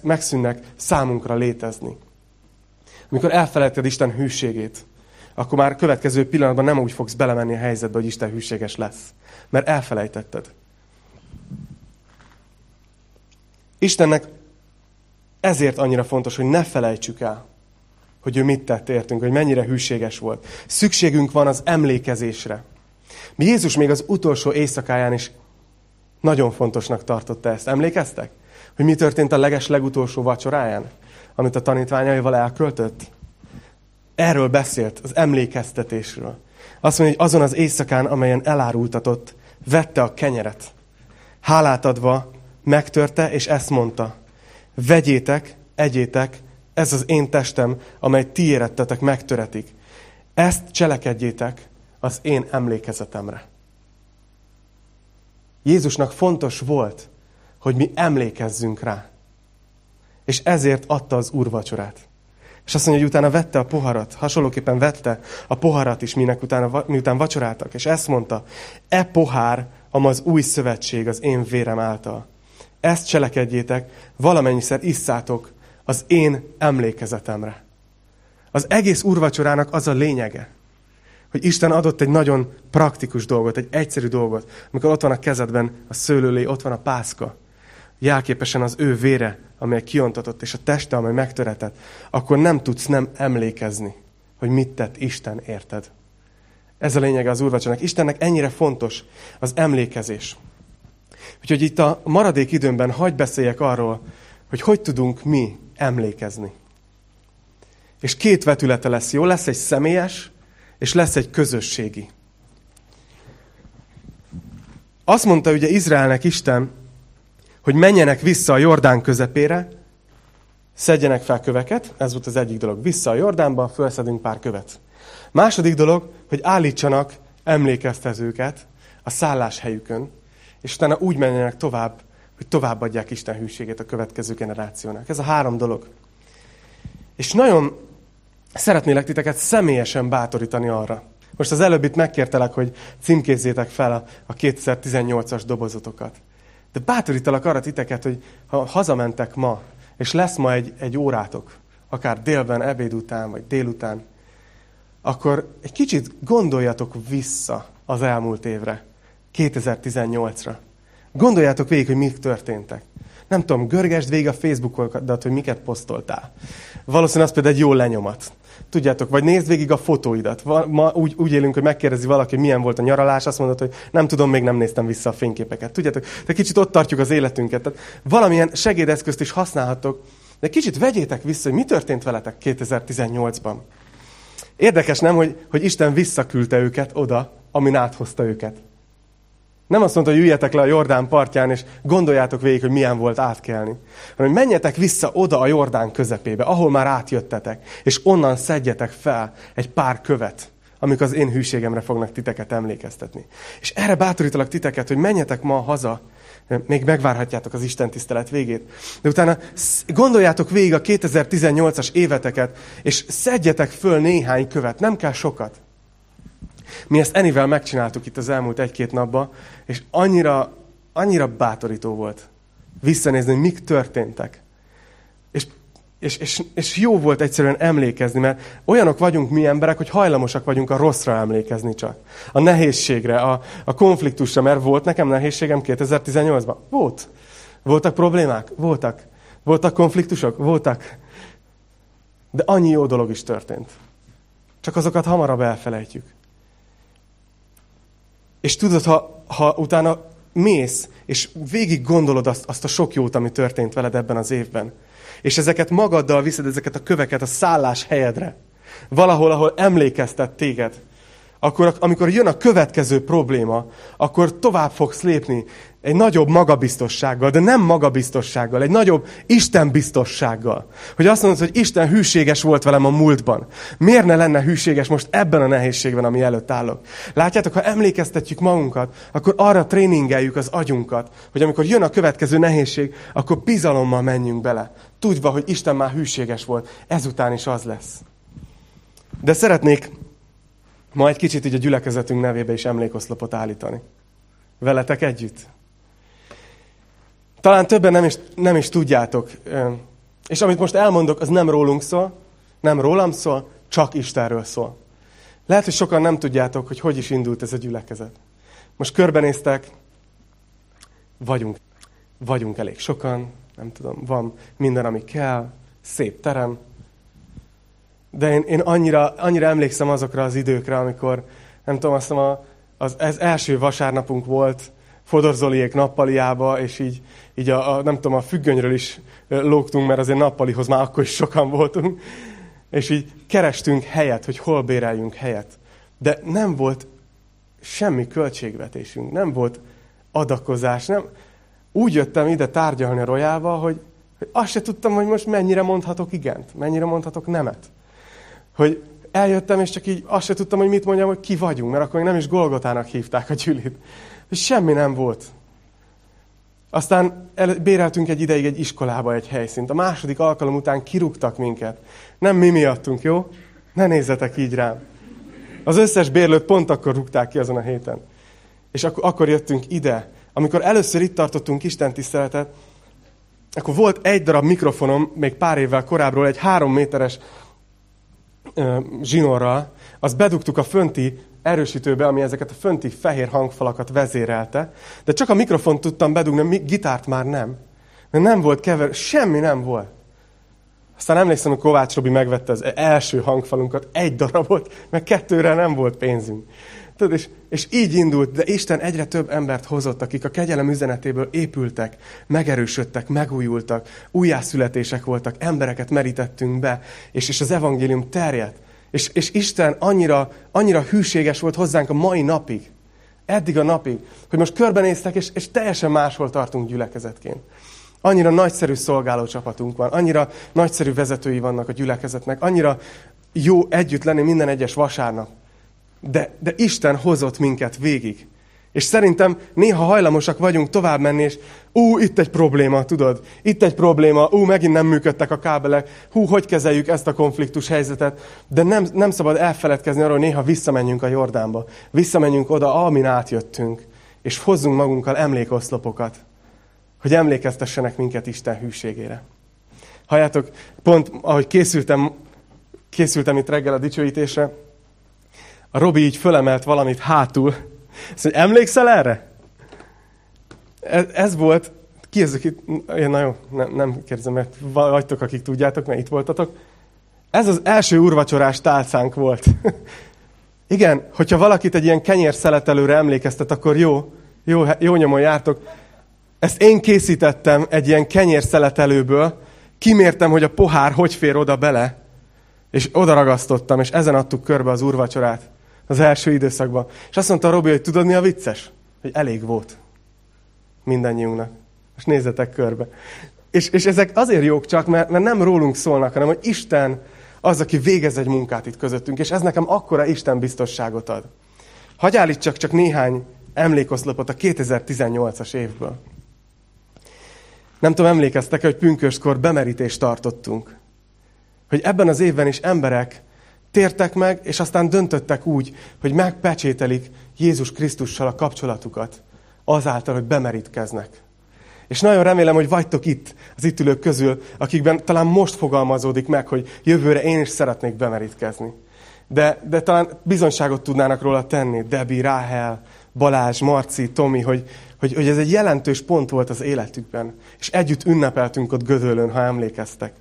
megszűnnek számunkra létezni. Amikor elfelejted Isten hűségét, akkor már következő pillanatban nem úgy fogsz belemenni a helyzetbe, hogy Isten hűséges lesz. Mert elfelejtetted. Istennek ezért annyira fontos, hogy ne felejtsük el, hogy ő mit tett értünk, hogy mennyire hűséges volt. Szükségünk van az emlékezésre. Mi Jézus még az utolsó éjszakáján is nagyon fontosnak tartotta ezt. Emlékeztek? Hogy mi történt a leges legutolsó vacsoráján, amit a tanítványaival elköltött? Erről beszélt, az emlékeztetésről. Azt mondja, hogy azon az éjszakán, amelyen elárultatott, vette a kenyeret. Hálát adva, megtörte, és ezt mondta. Vegyétek, egyétek, ez az én testem, amely ti érettetek, megtöretik. Ezt cselekedjétek az én emlékezetemre. Jézusnak fontos volt, hogy mi emlékezzünk rá. És ezért adta az úrvacsorát. És azt mondja, hogy utána vette a poharat, hasonlóképpen vette a poharat is, minek utána, miután vacsoráltak. És ezt mondta, e pohár, amaz új szövetség az én vérem által. Ezt cselekedjétek, valamennyiszer isszátok az én emlékezetemre. Az egész úrvacsorának az a lényege, hogy Isten adott egy nagyon praktikus dolgot, egy egyszerű dolgot. Amikor ott van a kezedben a szőlőlé, ott van a pászka, jelképesen az ő vére, amely kiontatott, és a teste, amely megtöretett, akkor nem tudsz nem emlékezni, hogy mit tett Isten érted. Ez a lényege az úrvacsorának. Istennek ennyire fontos az emlékezés. Úgyhogy itt a maradék időmben hagy beszéljek arról, hogy hogy tudunk mi emlékezni. És két vetülete lesz, jó? Lesz egy személyes, és lesz egy közösségi. Azt mondta ugye Izraelnek Isten, hogy menjenek vissza a Jordán közepére, szedjenek fel köveket, ez volt az egyik dolog. Vissza a Jordánba, felszedünk pár követ. Második dolog, hogy állítsanak emlékeztezőket a szálláshelyükön, és utána úgy menjenek tovább, hogy továbbadják Isten hűségét a következő generációnak. Ez a három dolog. És nagyon szeretnélek titeket személyesen bátorítani arra. Most az előbb itt megkértelek, hogy címkézzétek fel a 2018-as dobozotokat. De bátorítalak arra titeket, hogy ha hazamentek ma, és lesz ma egy, egy órátok, akár délben, ebéd után, vagy délután, akkor egy kicsit gondoljatok vissza az elmúlt évre, 2018-ra. Gondoljátok végig, hogy mik történtek. Nem tudom, görgesd végig a Facebookodat, hogy miket posztoltál. Valószínűleg az például egy jó lenyomat. Tudjátok, vagy nézd végig a fotóidat. Ma úgy, úgy élünk, hogy megkérdezi valaki, hogy milyen volt a nyaralás, azt mondod, hogy nem tudom, még nem néztem vissza a fényképeket. Tudjátok, de kicsit ott tartjuk az életünket. Tehát valamilyen segédeszközt is használhatok, de kicsit vegyétek vissza, hogy mi történt veletek 2018-ban. Érdekes nem, hogy, hogy Isten visszaküldte őket oda, amin áthozta őket. Nem azt mondta, hogy üljetek le a Jordán partján, és gondoljátok végig, hogy milyen volt átkelni. Hanem, hogy menjetek vissza oda a Jordán közepébe, ahol már átjöttetek, és onnan szedjetek fel egy pár követ, amik az én hűségemre fognak titeket emlékeztetni. És erre bátorítalak titeket, hogy menjetek ma haza, még megvárhatjátok az Isten tisztelet végét. De utána gondoljátok végig a 2018-as éveteket, és szedjetek föl néhány követ, nem kell sokat. Mi ezt Enivel megcsináltuk itt az elmúlt egy-két napban, és annyira, annyira bátorító volt visszanézni, hogy mik történtek. És, és, és, és jó volt egyszerűen emlékezni, mert olyanok vagyunk mi emberek, hogy hajlamosak vagyunk a rosszra emlékezni csak. A nehézségre, a, a konfliktusra, mert volt nekem nehézségem 2018-ban? Volt. Voltak problémák? Voltak. Voltak konfliktusok? Voltak. De annyi jó dolog is történt. Csak azokat hamarabb elfelejtjük. És tudod, ha, ha utána mész, és végig gondolod azt, azt a sok jót, ami történt veled ebben az évben, és ezeket magaddal viszed, ezeket a köveket a szállás helyedre, valahol, ahol emlékeztet téged, akkor amikor jön a következő probléma, akkor tovább fogsz lépni egy nagyobb magabiztossággal, de nem magabiztossággal, egy nagyobb Istenbiztossággal. Hogy azt mondod, hogy Isten hűséges volt velem a múltban. Miért ne lenne hűséges most ebben a nehézségben, ami előtt állok? Látjátok, ha emlékeztetjük magunkat, akkor arra tréningeljük az agyunkat, hogy amikor jön a következő nehézség, akkor bizalommal menjünk bele. Tudva, hogy Isten már hűséges volt. Ezután is az lesz. De szeretnék ma egy kicsit így a gyülekezetünk nevébe is emlékoszlopot állítani. Veletek együtt. Talán többen nem is, nem is tudjátok. És amit most elmondok, az nem rólunk szól, nem rólam szól, csak Istenről szól. Lehet, hogy sokan nem tudjátok, hogy hogy is indult ez a gyülekezet. Most körbenéztek, vagyunk, vagyunk elég sokan, nem tudom, van minden, ami kell, szép terem. De én, én annyira, annyira emlékszem azokra az időkre, amikor, nem tudom, azt mondom, az, ez első vasárnapunk volt, Fodor Zoliék nappaliába, és így, így a, a, nem tudom, a függönyről is lógtunk, mert azért nappalihoz már akkor is sokan voltunk, és így kerestünk helyet, hogy hol béreljünk helyet. De nem volt semmi költségvetésünk, nem volt adakozás, nem. Úgy jöttem ide tárgyalni a Royával, hogy, hogy azt se tudtam, hogy most mennyire mondhatok igent, mennyire mondhatok nemet. Hogy eljöttem, és csak így azt se tudtam, hogy mit mondjam, hogy ki vagyunk, mert akkor még nem is Golgotának hívták a gyűlit. És semmi nem volt. Aztán el, béreltünk egy ideig egy iskolába egy helyszínt. A második alkalom után kirúgtak minket. Nem mi miattunk, jó? Ne nézzetek így rám. Az összes bérlőt pont akkor rúgták ki azon a héten. És ak- akkor jöttünk ide. Amikor először itt tartottunk Isten tiszteletet, akkor volt egy darab mikrofonom, még pár évvel korábbról, egy három méteres zsinorral, azt bedugtuk a fönti erősítőbe, ami ezeket a fönti fehér hangfalakat vezérelte, de csak a mikrofont tudtam bedugni, gitárt már nem. Mert nem volt kever, semmi nem volt. Aztán emlékszem, hogy Kovács Robi megvette az első hangfalunkat, egy darabot, mert kettőre nem volt pénzünk. Tudod, és, és így indult, de Isten egyre több embert hozott, akik a kegyelem üzenetéből épültek, megerősödtek, megújultak, újjászületések voltak, embereket merítettünk be, és, és az evangélium terjedt. És, és Isten annyira, annyira hűséges volt hozzánk a mai napig, eddig a napig, hogy most körbenéztek, és, és teljesen máshol tartunk gyülekezetként. Annyira nagyszerű szolgáló csapatunk van, annyira nagyszerű vezetői vannak a gyülekezetnek, annyira jó együtt lenni minden egyes vasárnap. De, de Isten hozott minket végig. És szerintem néha hajlamosak vagyunk tovább menni, és ú, itt egy probléma, tudod, itt egy probléma, ú, megint nem működtek a kábelek, hú, hogy kezeljük ezt a konfliktus helyzetet, de nem, nem szabad elfeledkezni arról, hogy néha visszamenjünk a Jordánba, visszamenjünk oda, amin átjöttünk, és hozzunk magunkkal emlékoszlopokat, hogy emlékeztessenek minket Isten hűségére. Halljátok, pont ahogy készültem, készültem itt reggel a dicsőítésre, Robi így fölemelt valamit hátul, azt mondja, emlékszel erre? Ez, ez volt, ki ez, aki, én nagyon nem, nem kérdezem, mert vagytok, akik tudjátok, mert itt voltatok. Ez az első urvacsorás tálcánk volt. (laughs) Igen, hogyha valakit egy ilyen kenyérszeletelőre emlékeztet, akkor jó, jó, jó nyomon jártok. Ezt én készítettem egy ilyen kenyérszeletelőből, kimértem, hogy a pohár hogy fér oda bele, és oda ragasztottam, és ezen adtuk körbe az úrvacsorát az első időszakban. És azt mondta Robi, hogy tudod mi a vicces? Hogy elég volt mindannyiunknak. Most nézzetek körbe. És, és ezek azért jók csak, mert, mert nem rólunk szólnak, hanem hogy Isten az, aki végez egy munkát itt közöttünk, és ez nekem akkora Isten biztosságot ad. Hagy állítsak csak néhány emlékoszlopot a 2018-as évből. Nem tudom, emlékeztek hogy pünköskor bemerítést tartottunk. Hogy ebben az évben is emberek tértek meg, és aztán döntöttek úgy, hogy megpecsételik Jézus Krisztussal a kapcsolatukat, azáltal, hogy bemerítkeznek. És nagyon remélem, hogy vagytok itt, az itt ülők közül, akikben talán most fogalmazódik meg, hogy jövőre én is szeretnék bemerítkezni. De, de talán bizonyságot tudnának róla tenni, Debi, Ráhel, Balázs, Marci, Tomi, hogy, hogy, hogy ez egy jelentős pont volt az életükben. És együtt ünnepeltünk ott Gödöllön, ha emlékeztek.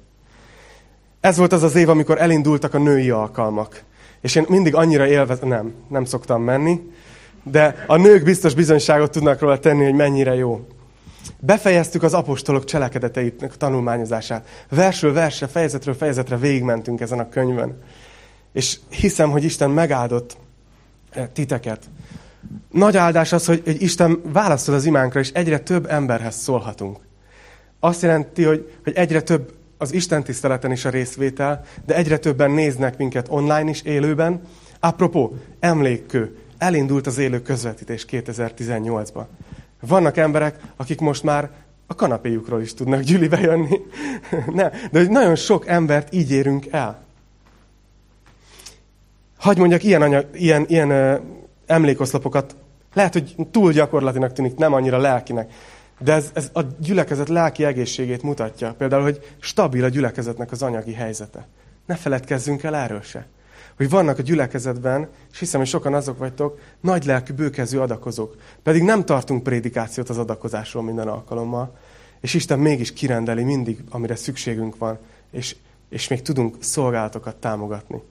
Ez volt az az év, amikor elindultak a női alkalmak. És én mindig annyira élvezem, nem, nem szoktam menni, de a nők biztos bizonyságot tudnak róla tenni, hogy mennyire jó. Befejeztük az apostolok cselekedeteinek tanulmányozását. Versről versre, fejezetről fejezetre végigmentünk ezen a könyvön. És hiszem, hogy Isten megáldott eh, titeket. Nagy áldás az, hogy, hogy Isten válaszol az imánkra, és egyre több emberhez szólhatunk. Azt jelenti, hogy, hogy egyre több az Isten tiszteleten is a részvétel, de egyre többen néznek minket online is, élőben. Apropó, emlékkő, elindult az élő közvetítés 2018-ban. Vannak emberek, akik most már a kanapéjukról is tudnak gyűlibe jönni. (laughs) ne, de hogy nagyon sok embert így érünk el. Hagy mondjak ilyen, anyag, ilyen, ilyen uh, emlékoszlapokat. Lehet, hogy túl gyakorlatinak tűnik, nem annyira lelkinek. De ez, ez a gyülekezet lelki egészségét mutatja. Például, hogy stabil a gyülekezetnek az anyagi helyzete. Ne feledkezzünk el erről se. Hogy vannak a gyülekezetben, és hiszem, hogy sokan azok vagytok, nagy lelkű, bőkező adakozók. Pedig nem tartunk prédikációt az adakozásról minden alkalommal. És Isten mégis kirendeli mindig, amire szükségünk van, és, és még tudunk szolgálatokat támogatni.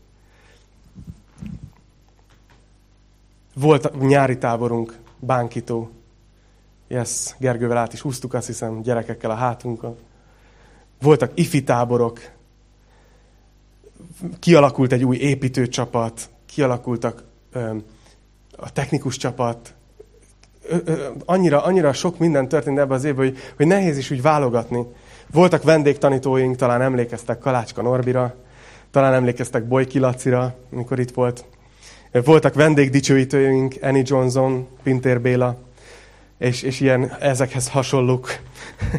Volt nyári táborunk, bánkító. Yes, Gergővel át is húztuk, azt hiszem, gyerekekkel a hátunkon. Voltak ifi táborok, kialakult egy új építőcsapat, kialakultak ö, a technikus csapat, annyira, annyira sok minden történt ebbe az évben, hogy, hogy nehéz is úgy válogatni. Voltak vendégtanítóink, talán emlékeztek Kalácska Norbira, talán emlékeztek Bojki Lacira, amikor itt volt. Voltak vendégdicsőítőink, Annie Johnson, Pintér Béla, és, és ilyen ezekhez hasonlók.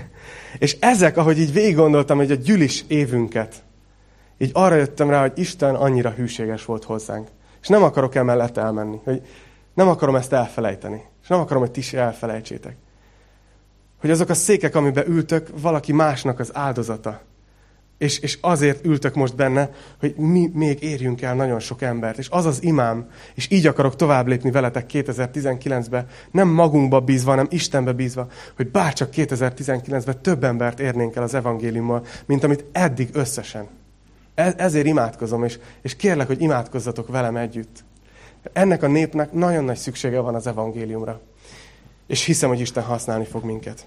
(laughs) és ezek, ahogy így végig gondoltam, hogy a gyülis évünket, így arra jöttem rá, hogy Isten annyira hűséges volt hozzánk. És nem akarok emellett elmenni, hogy nem akarom ezt elfelejteni. És nem akarom, hogy ti is elfelejtsétek. Hogy azok a székek, amiben ültök, valaki másnak az áldozata. És, és azért ültök most benne, hogy mi még érjünk el nagyon sok embert. És az az imám, és így akarok tovább lépni veletek 2019-be, nem magunkba bízva, hanem Istenbe bízva, hogy bárcsak 2019-ben több embert érnénk el az evangéliummal, mint amit eddig összesen. E, ezért imádkozom, és, és kérlek, hogy imádkozzatok velem együtt. Ennek a népnek nagyon nagy szüksége van az evangéliumra. És hiszem, hogy Isten használni fog minket.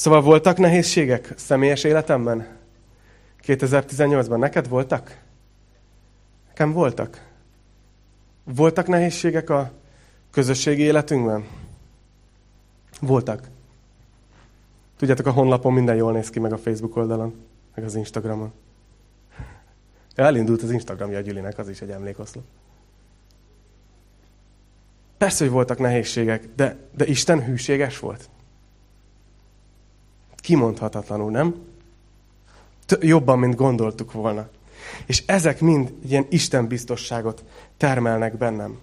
Szóval voltak nehézségek személyes életemben? 2018-ban neked voltak? Nekem voltak. Voltak nehézségek a közösségi életünkben? Voltak. Tudjátok, a honlapon minden jól néz ki, meg a Facebook oldalon, meg az Instagramon. Elindult az Instagramja a Gyülinek, az is egy emlékoszlop. Persze, hogy voltak nehézségek, de, de Isten hűséges volt. Kimondhatatlanul, nem? Jobban, mint gondoltuk volna. És ezek mind ilyen Isten biztosságot termelnek bennem.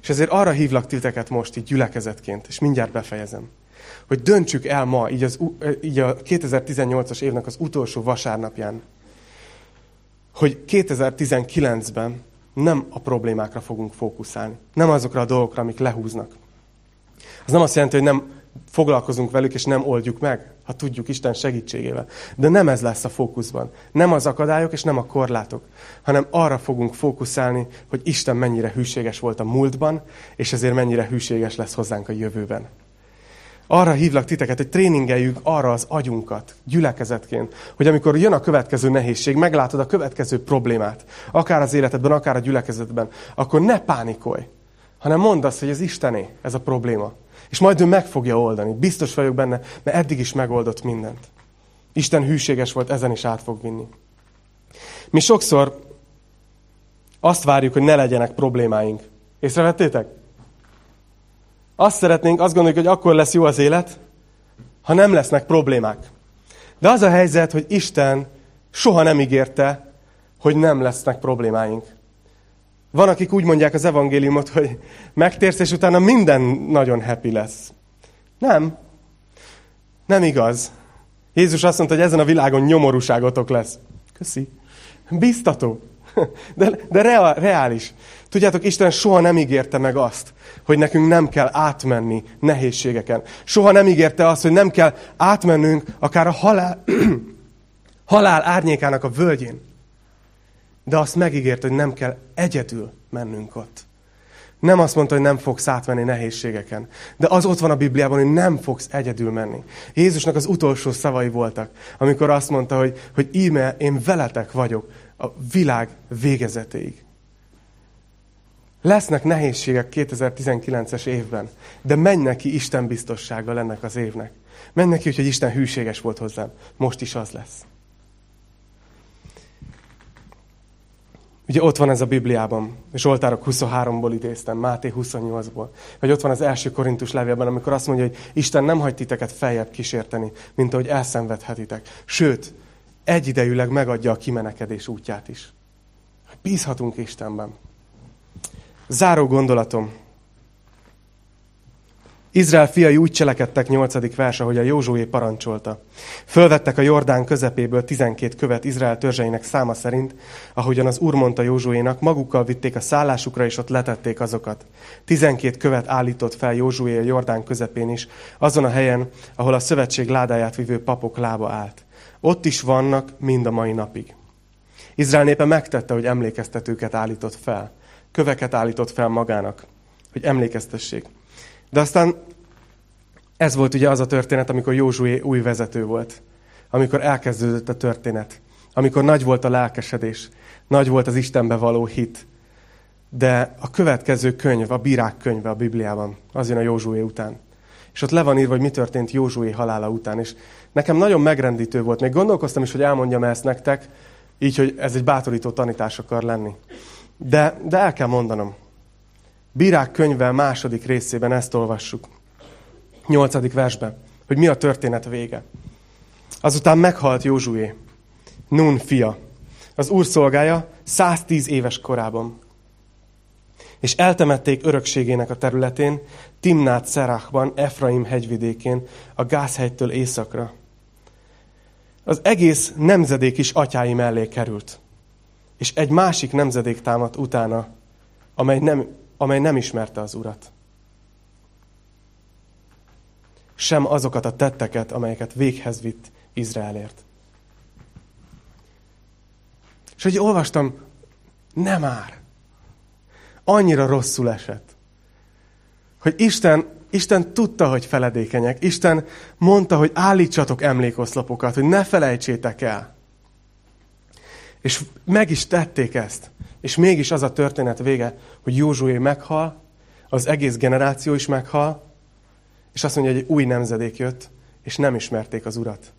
És ezért arra hívlak titeket most így gyülekezetként, és mindjárt befejezem, hogy döntsük el ma, így, az, így a 2018-as évnek az utolsó vasárnapján, hogy 2019-ben nem a problémákra fogunk fókuszálni. Nem azokra a dolgokra, amik lehúznak. Az nem azt jelenti, hogy nem foglalkozunk velük, és nem oldjuk meg, ha tudjuk Isten segítségével. De nem ez lesz a fókuszban. Nem az akadályok, és nem a korlátok, hanem arra fogunk fókuszálni, hogy Isten mennyire hűséges volt a múltban, és ezért mennyire hűséges lesz hozzánk a jövőben. Arra hívlak titeket, hogy tréningeljük arra az agyunkat, gyülekezetként, hogy amikor jön a következő nehézség, meglátod a következő problémát, akár az életedben, akár a gyülekezetben, akkor ne pánikolj, hanem mondd azt, hogy ez Istené, ez a probléma. És majd ő meg fogja oldani. Biztos vagyok benne, mert eddig is megoldott mindent. Isten hűséges volt, ezen is át fog vinni. Mi sokszor azt várjuk, hogy ne legyenek problémáink. Észrevettétek? Azt szeretnénk, azt gondoljuk, hogy akkor lesz jó az élet, ha nem lesznek problémák. De az a helyzet, hogy Isten soha nem ígérte, hogy nem lesznek problémáink. Van, akik úgy mondják az evangéliumot, hogy megtérsz, és utána minden nagyon happy lesz. Nem. Nem igaz. Jézus azt mondta, hogy ezen a világon nyomorúságotok lesz. Köszi. Biztató. De, de reál, reális. Tudjátok, Isten soha nem ígérte meg azt, hogy nekünk nem kell átmenni nehézségeken. Soha nem ígérte azt, hogy nem kell átmennünk akár a halál, (clears throat) halál árnyékának a völgyén. De azt megígért, hogy nem kell egyedül mennünk ott. Nem azt mondta, hogy nem fogsz átmenni nehézségeken. De az ott van a Bibliában, hogy nem fogsz egyedül menni. Jézusnak az utolsó szavai voltak, amikor azt mondta, hogy, hogy íme, én veletek vagyok a világ végezetéig. Lesznek nehézségek 2019-es évben, de menj neki Isten biztossággal ennek az évnek. Menj neki, hogy Isten hűséges volt hozzám. Most is az lesz. Ugye ott van ez a Bibliában, Zsoltárok 23-ból idéztem, Máté 28-ból. Vagy ott van az első korintus levélben, amikor azt mondja, hogy Isten nem hagy titeket feljebb kísérteni, mint ahogy elszenvedhetitek. Sőt, egyidejűleg megadja a kimenekedés útját is. Bízhatunk Istenben. Záró gondolatom. Izrael fiai úgy cselekedtek, nyolcadik vers, ahogy a Józsué parancsolta. Fölvettek a Jordán közepéből tizenkét követ Izrael törzseinek száma szerint, ahogyan az úr mondta Józsuénak, magukkal vitték a szállásukra, és ott letették azokat. Tizenkét követ állított fel Józsué a Jordán közepén is, azon a helyen, ahol a szövetség ládáját vívő papok lába állt. Ott is vannak mind a mai napig. Izrael népe megtette, hogy emlékeztetőket állított fel. Köveket állított fel magának, hogy emlékeztessék. De aztán ez volt ugye az a történet, amikor Józsué új vezető volt. Amikor elkezdődött a történet. Amikor nagy volt a lelkesedés. Nagy volt az Istenbe való hit. De a következő könyv, a bírák könyve a Bibliában, az jön a Józsué után. És ott le van írva, hogy mi történt Józsué halála után. És nekem nagyon megrendítő volt. Még gondolkoztam is, hogy elmondjam ezt nektek, így, hogy ez egy bátorító tanítás akar lenni. De, de el kell mondanom. Bírák könyve második részében ezt olvassuk. Nyolcadik versben, hogy mi a történet vége. Azután meghalt Józsué, Nun fia, az úr szolgája 110 éves korában. És eltemették örökségének a területén, Timnát Szerachban, Efraim hegyvidékén, a Gázhegytől északra. Az egész nemzedék is atyái mellé került. És egy másik nemzedék támadt utána, amely nem amely nem ismerte az Urat. Sem azokat a tetteket, amelyeket véghez vitt Izraelért. És hogy olvastam, nem már. Annyira rosszul esett. Hogy Isten, Isten tudta, hogy feledékenyek. Isten mondta, hogy állítsatok emlékoszlapokat, hogy ne felejtsétek el. És meg is tették ezt. És mégis az a történet vége, hogy Józsué meghal, az egész generáció is meghal, és azt mondja, hogy egy új nemzedék jött, és nem ismerték az urat.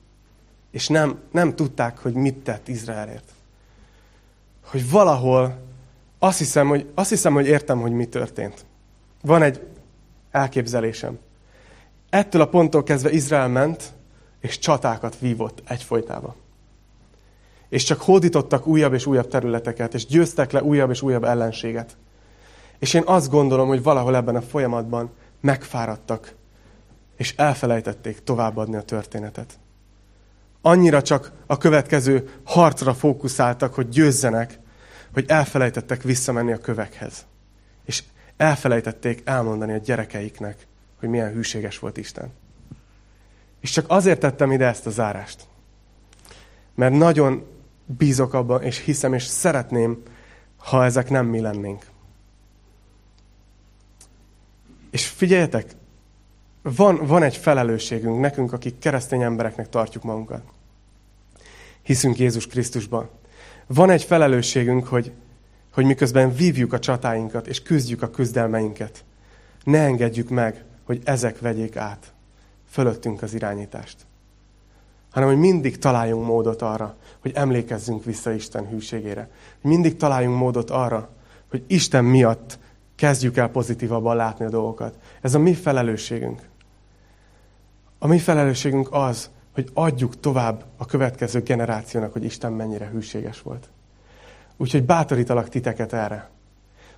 És nem, nem tudták, hogy mit tett Izraelért. Hogy valahol azt hiszem, hogy, azt hiszem, hogy értem, hogy mi történt. Van egy elképzelésem. Ettől a ponttól kezdve Izrael ment, és csatákat vívott egyfolytában és csak hódítottak újabb és újabb területeket, és győztek le újabb és újabb ellenséget. És én azt gondolom, hogy valahol ebben a folyamatban megfáradtak, és elfelejtették továbbadni a történetet. Annyira csak a következő harcra fókuszáltak, hogy győzzenek, hogy elfelejtettek visszamenni a kövekhez. És elfelejtették elmondani a gyerekeiknek, hogy milyen hűséges volt Isten. És csak azért tettem ide ezt a zárást. Mert nagyon bízok abban, és hiszem, és szeretném, ha ezek nem mi lennénk. És figyeljetek, van, van egy felelősségünk nekünk, akik keresztény embereknek tartjuk magunkat. Hiszünk Jézus Krisztusban. Van egy felelősségünk, hogy, hogy miközben vívjuk a csatáinkat, és küzdjük a küzdelmeinket, ne engedjük meg, hogy ezek vegyék át fölöttünk az irányítást hanem hogy mindig találjunk módot arra, hogy emlékezzünk vissza Isten hűségére. Mindig találjunk módot arra, hogy Isten miatt kezdjük el pozitívabban látni a dolgokat. Ez a mi felelősségünk. A mi felelősségünk az, hogy adjuk tovább a következő generációnak, hogy Isten mennyire hűséges volt. Úgyhogy bátorítalak titeket erre,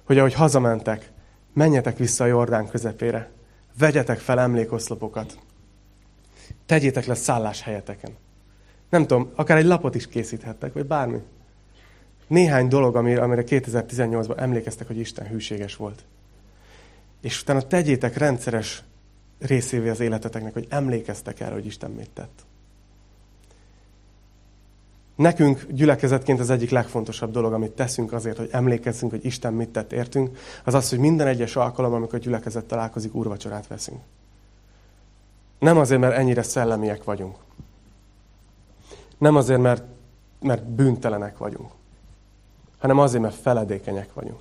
hogy ahogy hazamentek, menjetek vissza a Jordán közepére, vegyetek fel emlékoszlopokat, Tegyétek le szállás helyeteken. Nem tudom, akár egy lapot is készíthettek, vagy bármi. Néhány dolog, amire, amire 2018-ban emlékeztek, hogy Isten hűséges volt. És utána tegyétek rendszeres részévé az életeteknek, hogy emlékeztek erre, hogy Isten mit tett. Nekünk gyülekezetként az egyik legfontosabb dolog, amit teszünk azért, hogy emlékezzünk, hogy Isten mit tett értünk, az az, hogy minden egyes alkalom, amikor gyülekezet találkozik, úrvacsorát veszünk. Nem azért, mert ennyire szellemiek vagyunk. Nem azért, mert, mert bűntelenek vagyunk. Hanem azért, mert feledékenyek vagyunk.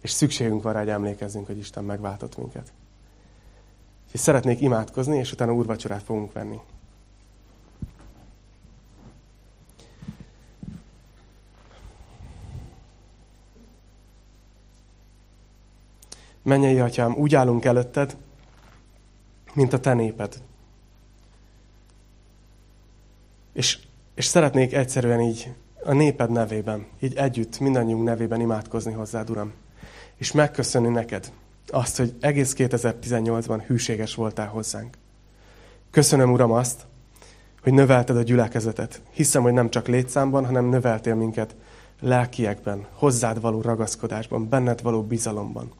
És szükségünk van rá, hogy emlékezzünk, hogy Isten megváltott minket. És szeretnék imádkozni, és utána úrvacsorát fogunk venni. Mennyei atyám, úgy állunk előtted, mint a te néped. És, és szeretnék egyszerűen így a néped nevében, így együtt, mindannyiunk nevében imádkozni hozzád, Uram. És megköszönni neked, azt, hogy egész 2018-ban hűséges voltál hozzánk. Köszönöm, Uram, azt, hogy növelted a gyülekezetet. Hiszem, hogy nem csak létszámban, hanem növeltél minket lelkiekben, hozzád való ragaszkodásban, benned való bizalomban.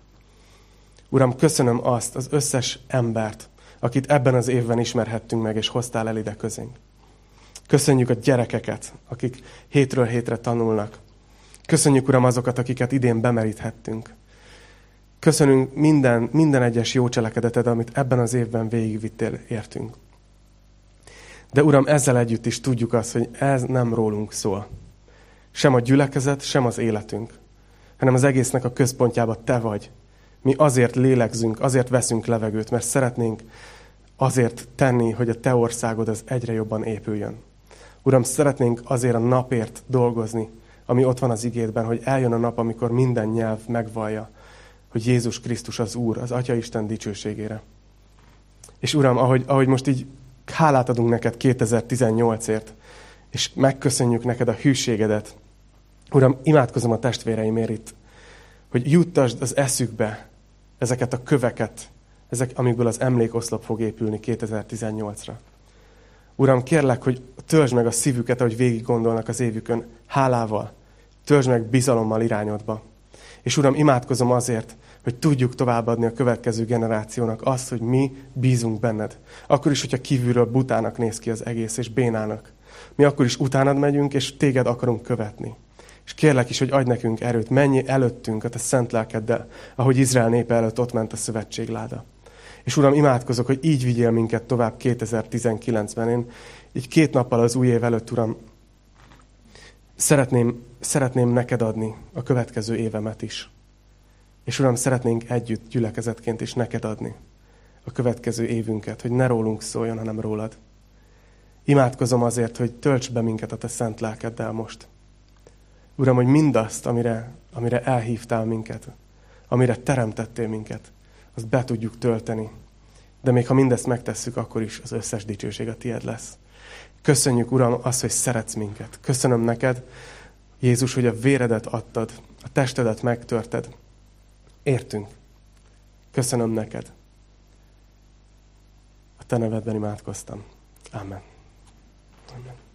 Uram, köszönöm azt az összes embert, akit ebben az évben ismerhettünk meg, és hoztál el ide közénk. Köszönjük a gyerekeket, akik hétről hétre tanulnak. Köszönjük, Uram, azokat, akiket idén bemeríthettünk. Köszönünk minden, minden egyes jó cselekedeted, amit ebben az évben végigvittél értünk. De Uram, ezzel együtt is tudjuk azt, hogy ez nem rólunk szól. Sem a gyülekezet, sem az életünk, hanem az egésznek a központjába Te vagy. Mi azért lélegzünk, azért veszünk levegőt, mert szeretnénk azért tenni, hogy a Te országod az egyre jobban épüljön. Uram, szeretnénk azért a napért dolgozni, ami ott van az igédben, hogy eljön a nap, amikor minden nyelv megvallja, hogy Jézus Krisztus az Úr, az Atya Isten dicsőségére. És Uram, ahogy, ahogy most így hálát adunk neked 2018-ért, és megköszönjük neked a hűségedet. Uram, imádkozom a testvéreimért itt, hogy juttasd az eszükbe ezeket a köveket, ezek, amikből az emlékoszlop fog épülni 2018-ra. Uram, kérlek, hogy töltsd meg a szívüket, ahogy végig gondolnak az évükön, hálával, töltsd meg bizalommal irányodba. És Uram, imádkozom azért, hogy tudjuk továbbadni a következő generációnak azt, hogy mi bízunk benned. Akkor is, hogyha kívülről butának néz ki az egész, és bénának. Mi akkor is utánad megyünk, és téged akarunk követni. És kérlek is, hogy adj nekünk erőt, menj előttünk a te szent lelkeddel, ahogy Izrael népe előtt ott ment a szövetségláda. És Uram, imádkozok, hogy így vigyél minket tovább 2019-ben. Én így két nappal az új év előtt, Uram, szeretném, szeretném neked adni a következő évemet is. És Uram, szeretnénk együtt gyülekezetként is neked adni a következő évünket, hogy ne rólunk szóljon, hanem rólad. Imádkozom azért, hogy tölts be minket a te szent lelkeddel most. Uram, hogy mindazt, amire, amire elhívtál minket, amire teremtettél minket, azt be tudjuk tölteni. De még ha mindezt megtesszük, akkor is az összes dicsőség a tied lesz. Köszönjük, Uram, azt, hogy szeretsz minket. Köszönöm neked, Jézus, hogy a véredet adtad, a testedet megtörted. Értünk. Köszönöm neked. A te nevedben imádkoztam. Amen. Amen.